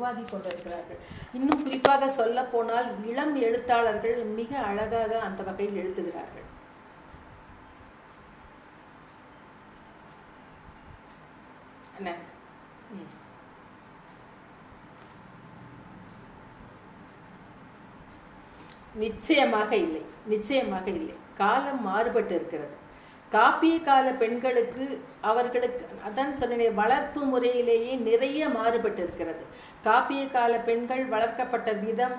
உருவாகி கொண்டிருக்கிறார்கள் இன்னும் குறிப்பாக சொல்ல போனால் இளம் எழுத்தாளர்கள் மிக அழகாக அந்த வகையில் எழுதுகிறார்கள். என்ன? நிச்சயமாக இல்லை. நிச்சயமாக இல்லை. காலம் மாறுபட்டு இருக்கிறது. காப்பிய கால பெண்களுக்கு அவர்களுக்கு அதான் சொன்னேன் வளர்ப்பு முறையிலேயே நிறைய மாறுபட்டு இருக்கிறது காப்பிய கால பெண்கள் வளர்க்கப்பட்ட விதம்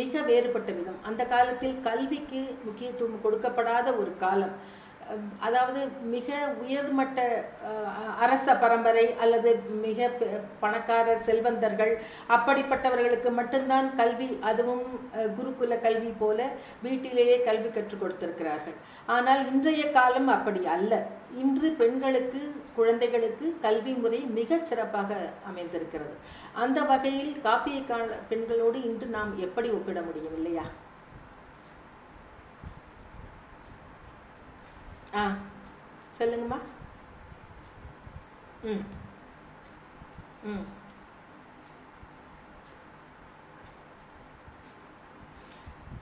மிக வேறுபட்ட விதம். அந்த காலத்தில் கல்விக்கு முக்கியத்துவம் கொடுக்கப்படாத ஒரு காலம். அதாவது மிக உயர்மட்ட அரச பரம்பரை அல்லது மிக பெ- பணக்காரர் செல்வந்தர்கள் அப்படிப்பட்டவர்களுக்கு மட்டும்தான் கல்வி அதுவும் குருகுல கல்வி போல வீட்டிலேயே கல்வி கற்றுக் கொடுத்திருக்கிறார்கள். ஆனால் இன்றைய காலம் அப்படி அல்ல. இன்று பெண்களுக்கு குழந்தைகளுக்கு கல்வி முறை மிக சிறப்பாக அமைந்திருக்கிறது. அந்த வகையில் காப்பியை கால பெண்களோடு இன்று நாம் எப்படி ஒப்பிட முடியும் இல்லையா? ஆ சொல்லுங்கம்மா. ம். ம்.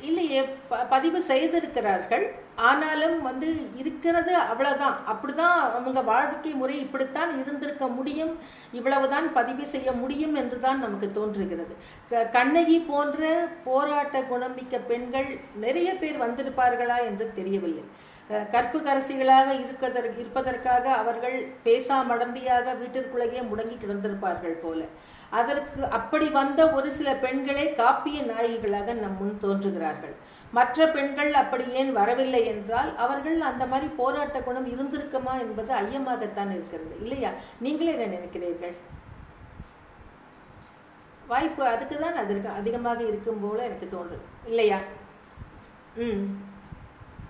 இல்லையே ப- பதிவு செய்திருக்கிறார்கள். ஆனாலும் வந்து இருக்கிறது அவ்வளோதான் அப்படிதான் அவங்க வாழ்க்கை முறை இப்படித்தான் இருந்திருக்க முடியும். இவ்வளவுதான் பதிவு செய்ய முடியும் என்று தான் நமக்கு தோன்றுகிறது. க- கண்ணகி போன்ற போராட்ட குணமிக்க பெண்கள் நிறைய பேர் வந்திருப்பார்களா என்று தெரியவில்லை. கற்புக்கரசிகளாக இருக்கதற்கு இருப்பதற்காக அவர்கள் பேசாமடம்பியாக வீட்டிற்குள்ளேயே முடங்கி கிடந்திருப்பார்கள் போல. அதற்கு அப்படி வந்த ஒரு சில பெண்களே காப்பிய நாயகிகளாக நம் முன் தோன்றுகிறார்கள். மற்ற பெண்கள் அப்படி ஏன் வரவில்லை என்றால் அவர்கள் அந்த மாதிரி போராட்ட குணம் இருந்திருக்குமா என்பது ஐயமாகத்தான் இருக்கிறது. இல்லையா? நீங்களே என்ன நினைக்கிறீர்கள்? வாய்ப்பு அதுக்கு தான் அதற்கு அதிகமாக இருக்கும் போல எனக்கு தோன்றும் இல்லையா? ம்.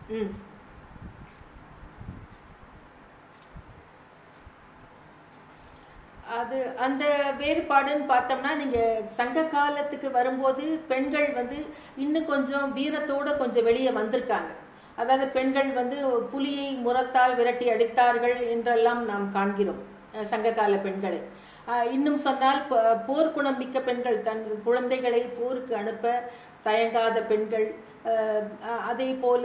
ம். அது அந்த வேறுபாடுன்னு பார்த்தோம்னா நீங்க சங்க காலத்துக்கு வரும்போது பெண்கள் வந்து இன்னும் கொஞ்சம் வீரத்தோட கொஞ்சம் வெளியே வந்திருக்காங்க. அதாவது பெண்கள் வந்து புலியை முரத்தால் விரட்டி அடித்தார்கள் என்றெல்லாம் நாம் காண்கிறோம் சங்க சங்ககால பெண்களை. இன்னும் சொன்னால் போர்க்குணம் மிக்க பெண்கள் தன் குழந்தைகளை போருக்கு அனுப்ப தயங்காத பெண்கள் அதே போல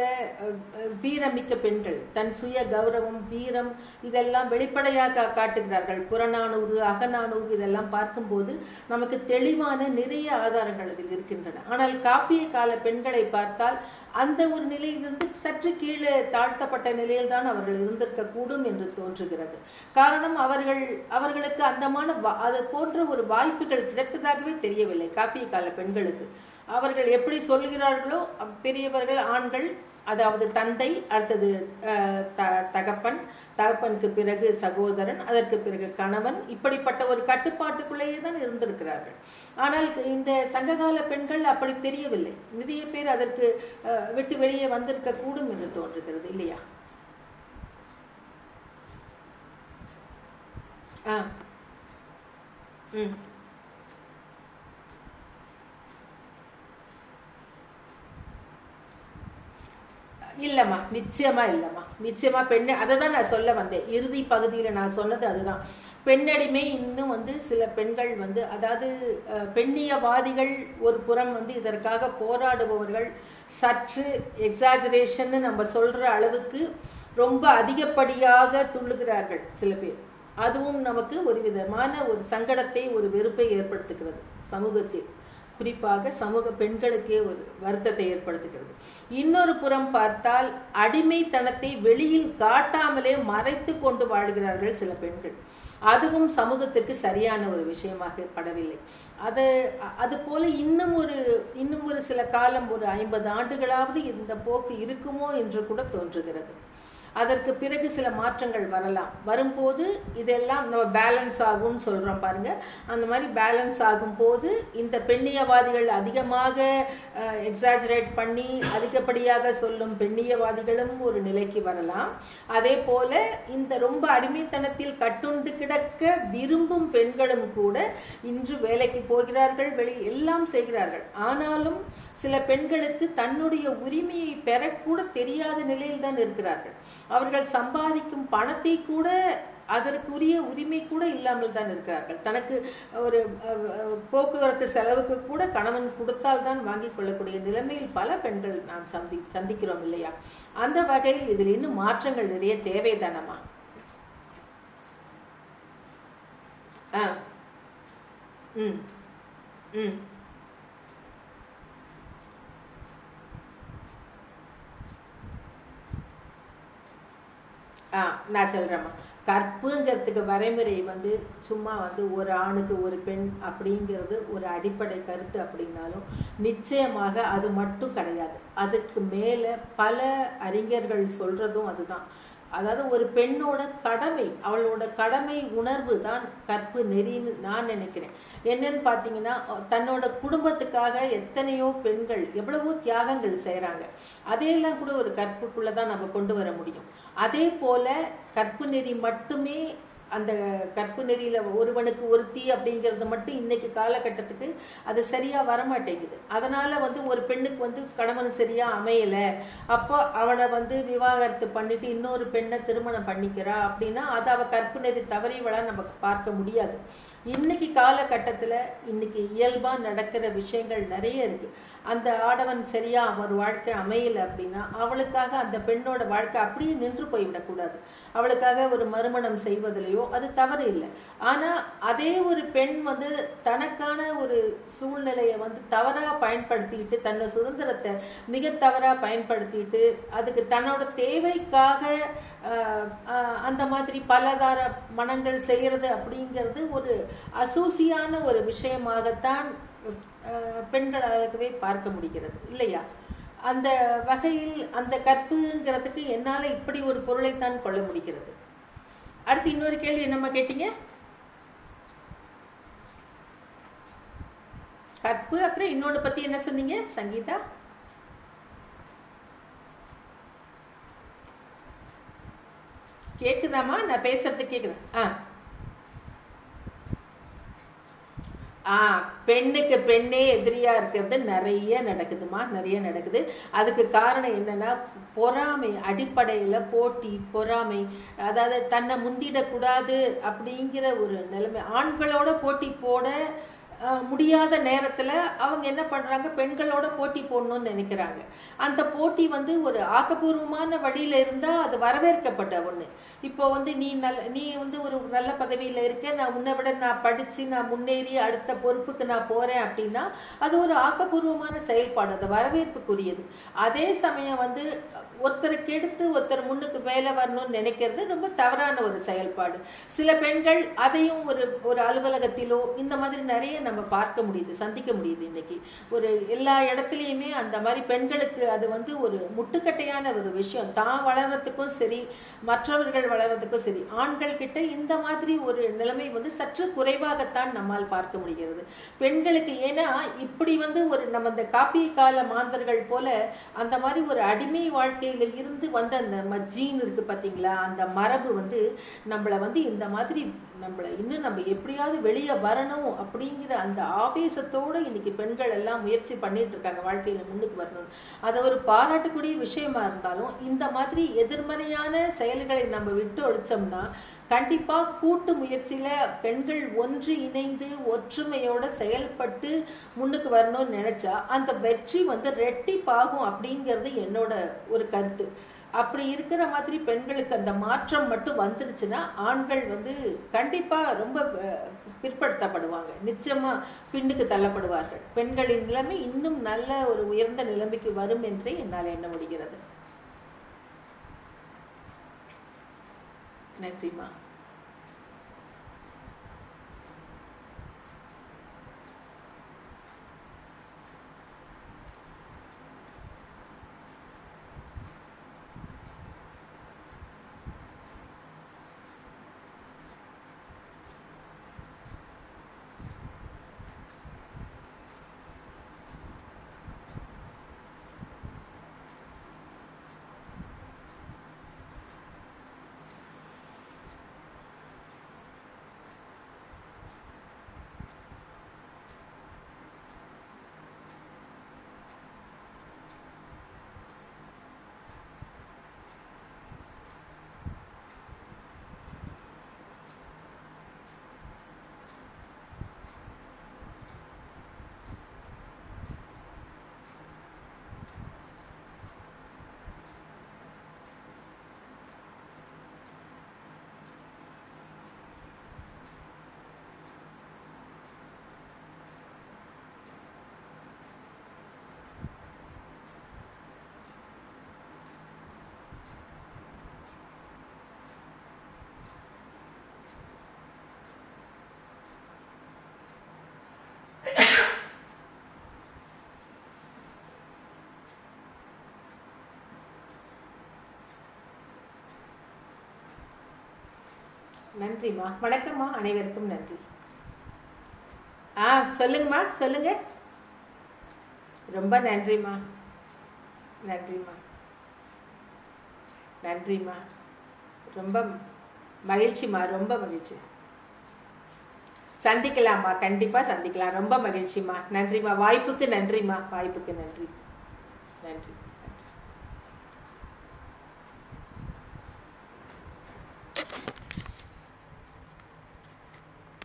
வீரமிக்க பெண்கள் தன் சுய கௌரவம் வீரம் இதெல்லாம் வெளிப்படையாக காட்டுகிறார்கள். புறநானூறு அகநானூறு இதெல்லாம் பார்க்கும்போது நமக்கு தெளிவான நிறைய ஆதாரங்கள் அதில் இருக்கின்றன. ஆனால் காப்பிய கால பெண்களை பார்த்தால் அந்த ஒரு நிலையிலிருந்து சற்று கீழே தாழ்த்தப்பட்ட நிலையில்தான் அவர்கள் இருந்திருக்க கூடும் என்று தோன்றுகிறது. காரணம் அவர்கள் அவர்களுக்கு அந்தமான அதற்கான அது போன்ற ஒரு வாய்ப்புகள் கிடைத்ததாகவே தெரியவில்லை. காப்பிய கால பெண்களுக்கு. அவர்கள் எப்படி சொல்கிறார்களோ பெரியவர்கள் ஆண்கள் அதாவது தந்தை அடுத்தது த- தகப்பன் தகப்பனுக்கு பிறகு சகோதரன் அதற்கு பிறகு கணவன் இப்படிப்பட்ட ஒரு கட்டுப்பாட்டுக்குள்ளேயே தான் இருந்திருக்கிறார்கள். ஆனால் இந்த சங்ககால பெண்கள் அப்படி தெரியவில்லை. நிறைய பேர் அதற்கு விட்டு வெளியே வந்திருக்க கூடும் என்று தோன்றுகிறது இல்லையா? ஆ. இல்லம்மா நிச்சயமா இல்லம்மா. நிச்சயமா பெண்ணு அதை தான் நான் சொல்ல வந்தேன். இறுதி பகுதியில நான் சொன்னது அதுதான். பெண்ணடிமை இன்னும் வந்து சில பெண்கள் வந்து அதாவது பெண்ணியவாதிகள் ஒரு புறம் வந்து இதற்காக போராடுபவர்கள் சற்று எக்ஸாஜரேஷன் நம்ம சொல்ற அளவுக்கு ரொம்ப அதிகப்படியாக துள்ளுகிறார்கள் சில பேர். அதுவும் நமக்கு ஒரு விதமான ஒரு சங்கடத்தை ஒரு வெறுப்பை ஏற்படுத்துகிறது சமூகத்தில். குறிப்பாக சமூக பெண்களுக்கே ஒரு வருத்தத்தை ஏற்படுத்துகிறது. இன்னொரு புறம் பார்த்தால் அடிமைத்தனத்தை வெளியில் காட்டாமலே மறைத்து கொண்டு வாழ்கிறார்கள் சில பெண்கள். அதுவும் சமூகத்திற்கு சரியான ஒரு விஷயமாக படவில்லை. அது அ- அது போல இன்னும் ஒரு இன்னும் ஒரு சில காலம் ஒரு ஐம்பது ஆண்டுகளாவது இந்த போக்கு இருக்குமோ என்று கூட தோன்றுகிறது. அதற்கு பிறகு சில மாற்றங்கள் வரலாம். வரும்போது இதெல்லாம் நம்ம பேலன்ஸ் ஆகும்னு சொல்கிறோம் பாருங்க. அந்த மாதிரி பேலன்ஸ் ஆகும் போது இந்த பெண்ணியவாதிகள் அதிகமாக எக்ஸாஜரேட் பண்ணி அதிகப்படியாக சொல்லும் பெண்ணியவாதிகளும் ஒரு நிலைக்கு வரலாம். அதே போல இந்த ரொம்ப அடிமைத்தனத்தில் கட்டுண்டு கிடக்க விரும்பும் பெண்களும் கூட இன்று வேலைக்கு போகிறார்கள் வெளி எல்லாம் செய்கிறார்கள். ஆனாலும் சில பெண்களுக்கு தன்னுடைய உரிமையை பெறக்கூட தெரியாத நிலையில் தான் இருக்கிறார்கள். அவர்கள் சம்பாதிக்கும் பணத்தை கூட அதற்குரிய உரிமை கூட இல்லாமல் தான் இருக்கிறார்கள். தனக்கு ஒரு போக்குவரத்து செலவுக்கு கூட கணவன் கொடுத்தால் தான் வாங்கிக் கொள்ளக்கூடிய நிலைமையில் பல பெண்கள் நாம் சந்தி சந்திக்கிறோம் இல்லையா? அந்த வகையில் இதில் இன்னும் மாற்றங்கள் நிறைய தேவைதானம்மா ஆ. ம். ம். ஆ நான் சொல்கிறேம்மா கற்புங்கிறதுக்கு வரைமுறை வந்து சும்மா வந்து ஒரு ஆணுக்கு ஒரு பெண் அப்படிங்கிறது ஒரு அடிப்படை கருத்து அப்படின்னாலும் நிச்சயமாக அது மட்டும் கிடையாது. அதுக்கு மேலே பல அறிஞர்கள் சொல்கிறதும் அதுதான். அதாவது ஒரு பெண்ணோட கடமை அவளோட கடமை உணர்வு தான் கற்பு நெறின்னு நான் நினைக்கிறேன். என்னன்னு பார்த்தீங்கன்னா தன்னோட குடும்பத்துக்காக எத்தனையோ பெண்கள் எவ்வளவோ தியாகங்கள் செய்கிறாங்க அதையெல்லாம் கூட ஒரு கற்புக்குள்ளே தான் நம்ம கொண்டு வர முடியும். அதே போல கற்பு நெறி மட்டுமே அந்த கற்பு நெறியில ஒருவனுக்கு ஒருத்தி அப்படிங்கிறது மட்டும் இன்னைக்கு காலகட்டத்துக்கு அது சரியா வரமாட்டேங்குது. அதனால வந்து ஒரு பெண்ணுக்கு வந்து கணவன் சரியா அமையல. அப்போ அவனை வந்து விவாகரத்து பண்ணிட்டு இன்னொரு பெண்ணை திருமணம் பண்ணிக்கிறா அப்படின்னா அது அவ கற்பு நெறி தவறிவளா நமக்கு பார்க்க முடியாது. இன்னைக்கு காலகட்டத்தில் இன்னைக்கு இயல்பாக நடக்கிற விஷயங்கள் நிறைய இருக்கு. அந்த ஆடவன் சரியா ஒரு வாழ்க்கை அமையல அப்படின்னா அவளுக்காக அந்த பெண்ணோட வாழ்க்கை அப்படியே நின்று போய்விடக்கூடாது அவளுக்காக ஒரு மறுமணம் செய்வதிலையோ அது தவறு இல்லை. ஆனால் அதே ஒரு பெண் வந்து தனக்கான ஒரு சூழ்நிலையை வந்து தவறாக பயன்படுத்திக்கிட்டு தன்னோட சுதந்திரத்தை மிக தவறாக பயன்படுத்திட்டு அதுக்கு தன்னோட தேவைக்காக அந்த மாதிரி பலதார மனங்கள் செய்கிறது அப்படிங்கிறது ஒரு அசூசியான ஒரு விஷயமாகத்தான் பெண்களாகவே பார்க்க முடிகிறது இல்லையா? அந்த வகையில் அந்த கற்புங்கிறதுக்கு என்னால் இப்படி ஒரு பொருளைத்தான் கொள்ள முடிகிறது. அடுத்து இன்னொரு கேள்வி என்னம்மா கேட்டீங்க? கற்பு அப்புறம் இன்னொன்று பற்றி என்ன சொன்னீங்க? சங்கீதா? கேக்குதாம்மா? நான் பேசுறது கேக்குது? ஆ. ஆ பெண்ணுக்கு பெண்ணே எதிரியா இருக்கிறது நிறைய நடக்குதுமா நிறைய நடக்குது. அதுக்கு காரணம் என்னன்னா பொறாமை அடிப்படையில போட்டி பொறாமை அதாவது தன்னை முந்திடக்கூடாது அப்படிங்கிற ஒரு நிலைமை. ஆண்களோட போட்டி போட முடியாத நேரத்துல அவங்க என்ன பண்றாங்க? பெண்களோட போட்டி போடணும்னு நினைக்கிறாங்க. அந்த போட்டி வந்து ஒரு ஆக்கப்பூர்வமான வழியில இருந்தா அது வரவேற்கப்பட்ட ஒண்ணு. இப்போ வந்து நீ நல்ல நீ வந்து ஒரு நல்ல பதவியில் இருக்க நான் உன்னை விட நான் படித்து நான் முன்னேறி அடுத்த பொறுப்புக்கு நான் போகிறேன் அப்படின்னா அது ஒரு ஆக்கப்பூர்வமான செயல்பாடு அது வரவேற்புக்குரியது. அதே சமயம் வந்து ஒருத்தரை கெடுத்து ஒருத்தர் முன்னுக்கு மேலே வரணும்னு நினைக்கிறது ரொம்ப தவறான ஒரு செயல்பாடு. சில பெண்கள் அதையும் ஒரு ஒரு அலுவலகத்திலோ இந்த மாதிரி நிறைய நம்ம பார்க்க முடியுது சந்திக்க முடியுது இன்னைக்கு. ஒரு எல்லா இடத்துலையுமே அந்த மாதிரி பெண்களுக்கு அது வந்து ஒரு முட்டுக்கட்டையான ஒரு விஷயம். தான் வளர்றதுக்கும் சரி மற்றவர்கள் வளர்றதுக்கும் சரி ஆண்கள் கிட்ட இந்த மாதிரி ஒரு நிலைமை வந்து சற்று குறைவாகத்தான் நம்மால் பார்க்க முடிகிறது. பெண்களுக்கு ஏன்னா இப்படி வந்து ஒரு நம்ம இந்த காப்பிய கால மாந்தர்கள் போல அந்த மாதிரி ஒரு அடிமை வாழ்க்கையில இருந்து வந்த அந்த ஜீன் இருக்கு பார்த்தீங்களா அந்த மரபு வந்து நம்மளை வந்து இந்த மாதிரி நம்மளை இன்னும் நம்ம எப்படியாவது வெளியே வரணும் அப்படிங்கிற அந்த ஆவேசத்தோடு இன்னைக்கு பெண்கள் எல்லாம் முயற்சி பண்ணிட்டு இருக்காங்க வாழ்க்கையில முன்னுக்கு வரணும் அதை ஒரு பாராட்டக்கூடிய விஷயமா இருந்தாலும் இந்த மாதிரி எதிர்மறையான செயல்களை நம்ம விட்டு ஒழிச்சோம்னா கண்டிப்பா கூட்டு முயற்சியில பெண்கள் ஒன்று இணைந்து ஒற்றுமையோட செயல்பட்டு முன்னுக்கு வரணும்னு நினைச்சா அந்த வெற்றி வந்து ரெட்டிப்பாகும் அப்படிங்கிறது என்னோட ஒரு கருத்து. அப்படி இருக்கிற மாதிரி பெண்களுக்கு அந்த மாற்றம் மட்டும் வந்துருச்சுன்னா ஆண்கள் வந்து கண்டிப்பா ரொம்ப பிற்படுத்தப்படுவாங்க. நிச்சயமா பின்னுக்கு தள்ளப்படுவார்கள். பெண்களின் நிலைமை இன்னும் நல்ல ஒரு உயர்ந்த நிலைமைக்கு வரும் என்றே என்னால் எண்ண முடிகிறது. நன்றிம்மா நன்றிம்மா. வணக்கம்மா. அனைவருக்கும் நன்றி. ஆ சொல்லுங்கம்மா. சொல்லுங்க. ரொம்ப நன்றிம்மா. நன்றிம்மா. நன்றிம்மா. ரொம்ப மகிழ்ச்சிம்மா. ரொம்ப மகிழ்ச்சி. சந்திக்கலாம்மா. கண்டிப்பாக சந்திக்கலாம். ரொம்ப மகிழ்ச்சிம்மா. நன்றிம்மா. வாய்ப்புக்கு நன்றிம்மா. வாய்ப்புக்கு நன்றி. நன்றி.